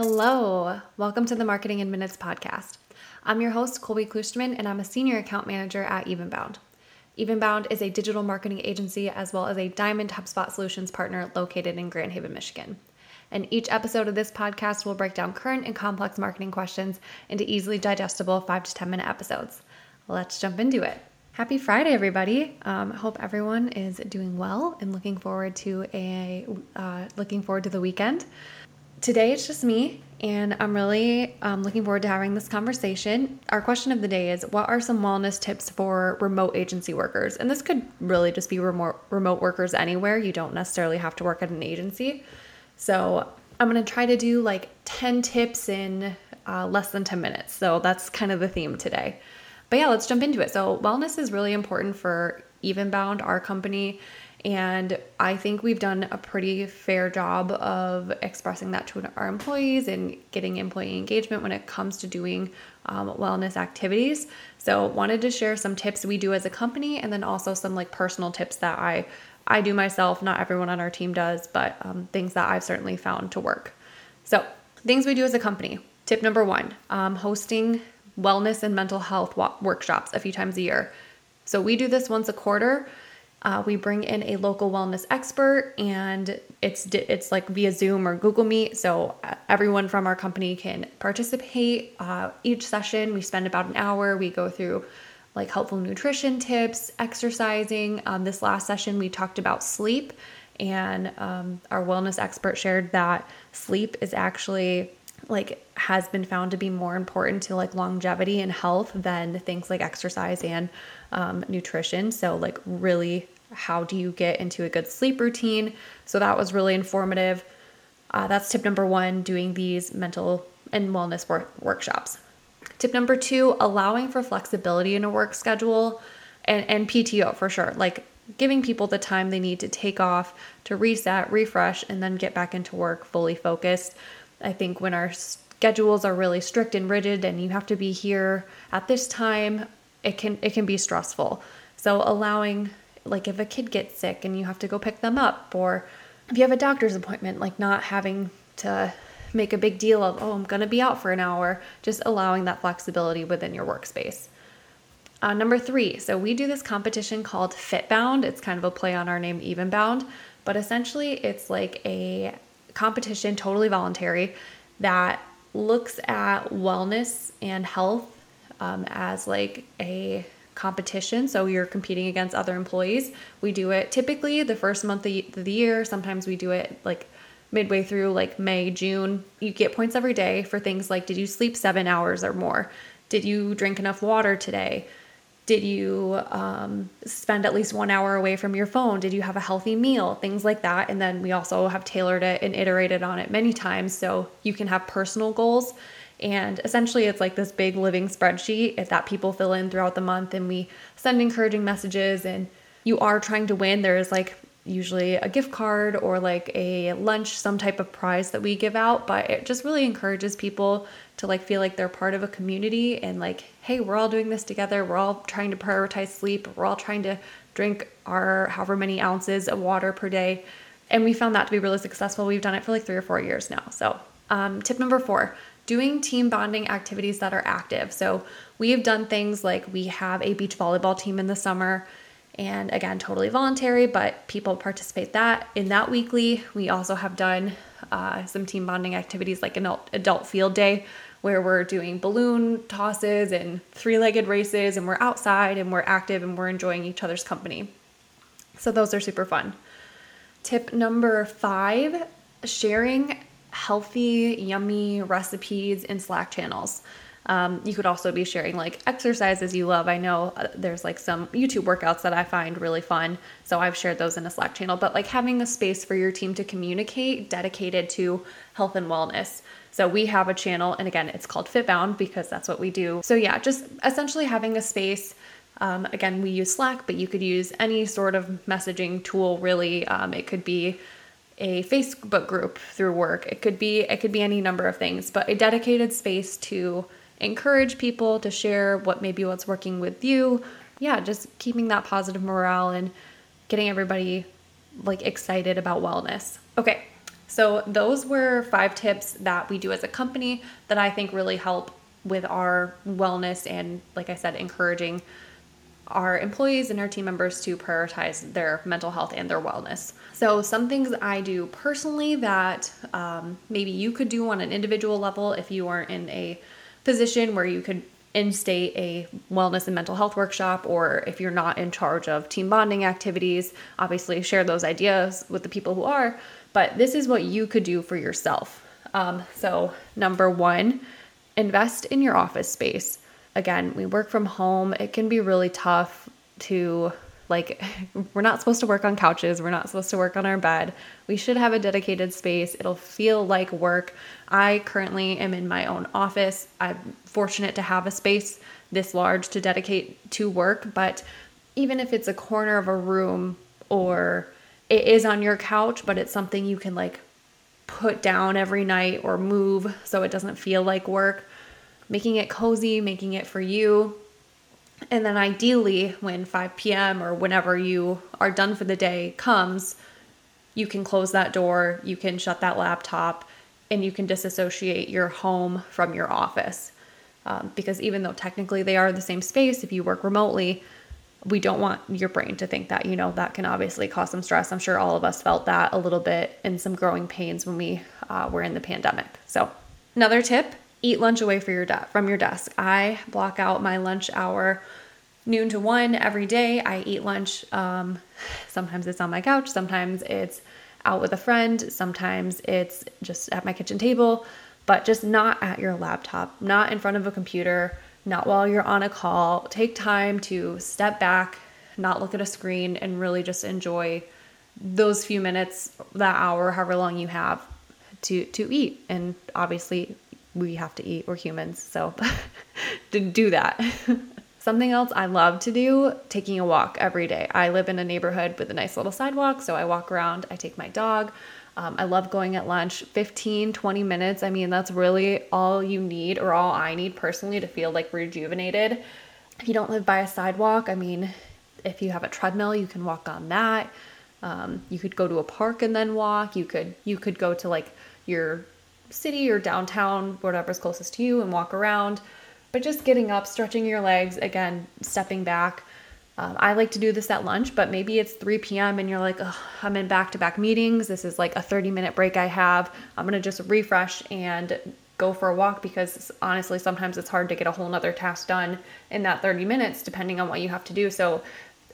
Hello, welcome to the Marketing in Minutes podcast. I'm your host, Kolby Klusterman, and I'm a senior account manager at Evenbound. Evenbound is a digital marketing agency as well as a Diamond HubSpot Solutions partner located in Grand Haven, Michigan. And each episode of this podcast will break down current and complex marketing questions into easily digestible 5 to 10 minute episodes. Let's jump into it. Happy Friday, everybody! Um, hope everyone is doing well and looking forward to a uh, looking forward to the weekend today it's just me, and I'm really um, looking forward to having this conversation. Our question of the day is What are some wellness tips for remote agency workers? And this could really just be remote, remote workers anywhere. You don't necessarily have to work at an agency. So I'm going to try to do like 10 tips in uh, less than 10 minutes. So that's kind of the theme today. But yeah, let's jump into it. So, wellness is really important for Evenbound, our company. And I think we've done a pretty fair job of expressing that to our employees and getting employee engagement when it comes to doing um, wellness activities. So, wanted to share some tips we do as a company, and then also some like personal tips that I I do myself. Not everyone on our team does, but um, things that I've certainly found to work. So, things we do as a company. Tip number one: um, hosting wellness and mental health workshops a few times a year. So we do this once a quarter. Uh, we bring in a local wellness expert, and it's it's like via Zoom or Google Meet, so uh, everyone from our company can participate. Uh, each session, we spend about an hour. We go through like helpful nutrition tips, exercising. Um, this last session, we talked about sleep, and um, our wellness expert shared that sleep is actually like has been found to be more important to like longevity and health than things like exercise and um, nutrition. So, like, really, how do you get into a good sleep routine? So, that was really informative. Uh, that's tip number one doing these mental and wellness work- workshops. Tip number two allowing for flexibility in a work schedule and, and PTO for sure. Like, giving people the time they need to take off, to reset, refresh, and then get back into work fully focused. I think when our schedules are really strict and rigid and you have to be here at this time, it can it can be stressful. So allowing like if a kid gets sick and you have to go pick them up or if you have a doctor's appointment, like not having to make a big deal of, oh, I'm going to be out for an hour, just allowing that flexibility within your workspace. Uh, number three, so we do this competition called Fitbound. It's kind of a play on our name Evenbound, but essentially it's like a competition, totally voluntary, that looks at wellness and health um, as like a competition. So you're competing against other employees. We do it typically the first month of the year. Sometimes we do it like midway through, like May, June. You get points every day for things like did you sleep seven hours or more? Did you drink enough water today? Did you um, spend at least one hour away from your phone? Did you have a healthy meal? Things like that. And then we also have tailored it and iterated on it many times so you can have personal goals. And essentially, it's like this big living spreadsheet that people fill in throughout the month, and we send encouraging messages. And you are trying to win. There's like usually a gift card or like a lunch, some type of prize that we give out, but it just really encourages people to like feel like they're part of a community and like, hey, we're all doing this together. We're all trying to prioritize sleep. We're all trying to drink our however many ounces of water per day. And we found that to be really successful. We've done it for like three or four years now. So, um, tip number four doing team bonding activities that are active. So, we have done things like we have a beach volleyball team in the summer and again totally voluntary but people participate that. In that weekly we also have done uh, some team bonding activities like an adult field day where we're doing balloon tosses and three-legged races and we're outside and we're active and we're enjoying each other's company. So those are super fun. Tip number five sharing healthy yummy recipes in slack channels um, you could also be sharing like exercises you love. I know uh, there's like some YouTube workouts that I find really fun. So I've shared those in a Slack channel, but like having a space for your team to communicate dedicated to health and wellness. So we have a channel, and again, it's called Fitbound because that's what we do. So yeah, just essentially having a space. Um, again, we use Slack, but you could use any sort of messaging tool. Really, um, it could be a Facebook group through work. It could be it could be any number of things, but a dedicated space to encourage people to share what maybe what's working with you. Yeah, just keeping that positive morale and getting everybody like excited about wellness. Okay. So, those were five tips that we do as a company that I think really help with our wellness and, like I said, encouraging our employees and our team members to prioritize their mental health and their wellness. So, some things I do personally that um, maybe you could do on an individual level if you aren't in a position where you could instate a wellness and mental health workshop, or if you're not in charge of team bonding activities, obviously share those ideas with the people who are. But this is what you could do for yourself. Um, so, number one, invest in your office space again, we work from home. It can be really tough to like we're not supposed to work on couches. We're not supposed to work on our bed. We should have a dedicated space. It'll feel like work. I currently am in my own office. I'm fortunate to have a space this large to dedicate to work but even if it's a corner of a room or it is on your couch but it's something you can like put down every night or move so it doesn't feel like work making it cozy, making it for you. And then ideally, when 5 p.m. or whenever you are done for the day comes, you can close that door, you can shut that laptop, and you can disassociate your home from your office. Um, because even though technically they are the same space, if you work remotely, we don't want your brain to think that, you know, that can obviously cause some stress. I'm sure all of us felt that a little bit and some growing pains when we uh, were in the pandemic. So, another tip eat lunch away your de- from your desk. I block out my lunch hour noon to one every day. I eat lunch. Um, sometimes it's on my couch, sometimes it's out with a friend, sometimes it's just at my kitchen table, but just not at your laptop, not in front of a computer, not while you're on a call. Take time to step back, not look at a screen, and really just enjoy those few minutes, that hour, however long you have to to eat. And obviously, we have to eat. We're humans. So to do that. Something else I love to do, taking a walk every day. I live in a neighborhood with a nice little sidewalk, so I walk around, I take my dog. Um, I love going at lunch 15, 20 minutes. I mean, that's really all you need, or all I need personally, to feel like rejuvenated. If you don't live by a sidewalk, I mean, if you have a treadmill, you can walk on that. Um, you could go to a park and then walk. You could you could go to like your city or downtown, whatever's closest to you, and walk around. But just getting up, stretching your legs, again, stepping back. Um, I like to do this at lunch, but maybe it's 3 p.m. and you're like, I'm in back to back meetings. This is like a 30 minute break I have. I'm going to just refresh and go for a walk because honestly, sometimes it's hard to get a whole nother task done in that 30 minutes, depending on what you have to do. So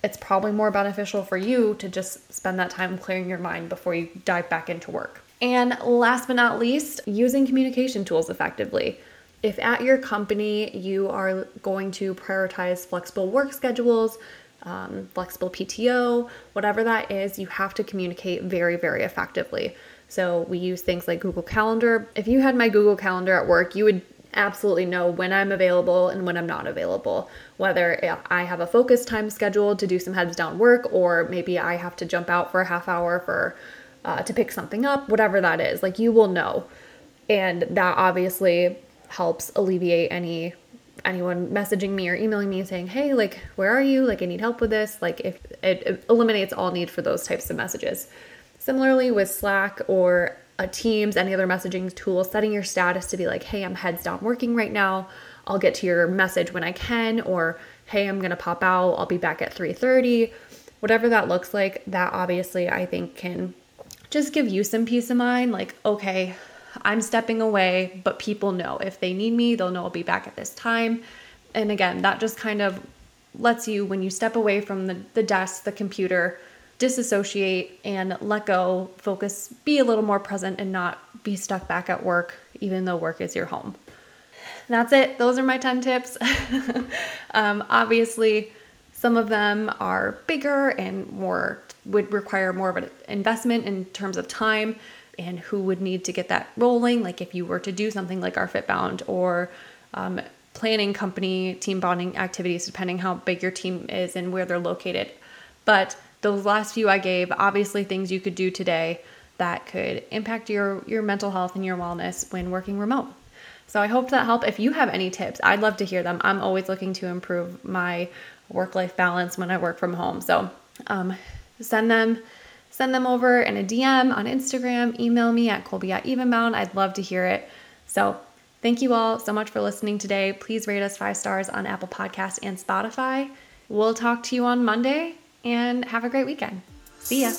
it's probably more beneficial for you to just spend that time clearing your mind before you dive back into work. And last but not least, using communication tools effectively. If at your company you are going to prioritize flexible work schedules, um, flexible PTO, whatever that is, you have to communicate very, very effectively. So we use things like Google Calendar. If you had my Google Calendar at work, you would absolutely know when I'm available and when I'm not available. Whether I have a focus time scheduled to do some heads down work, or maybe I have to jump out for a half hour for uh, to pick something up, whatever that is. Like you will know. And that obviously helps alleviate any anyone messaging me or emailing me saying, "Hey, like where are you? Like I need help with this." Like if it, it eliminates all need for those types of messages. Similarly with Slack or a Teams, any other messaging tool, setting your status to be like, "Hey, I'm heads down working right now. I'll get to your message when I can," or "Hey, I'm gonna pop out. I'll be back at 3:30." Whatever that looks like, that obviously I think can just give you some peace of mind like, okay, I'm stepping away, but people know if they need me, they'll know I'll be back at this time. And again, that just kind of lets you, when you step away from the, the desk, the computer, disassociate and let go, focus, be a little more present, and not be stuck back at work, even though work is your home. That's it. Those are my 10 tips. um, obviously, some of them are bigger and more would require more of an investment in terms of time and who would need to get that rolling. Like if you were to do something like our Fitbound or um, planning company team bonding activities, depending how big your team is and where they're located. But those last few I gave, obviously things you could do today that could impact your your mental health and your wellness when working remote. So I hope that helped. If you have any tips, I'd love to hear them. I'm always looking to improve my work life balance when I work from home. So um, send them send them over in a DM on Instagram, email me at Kolby at Evenbound. I'd love to hear it. So, thank you all so much for listening today. Please rate us five stars on Apple Podcasts and Spotify. We'll talk to you on Monday and have a great weekend. See ya.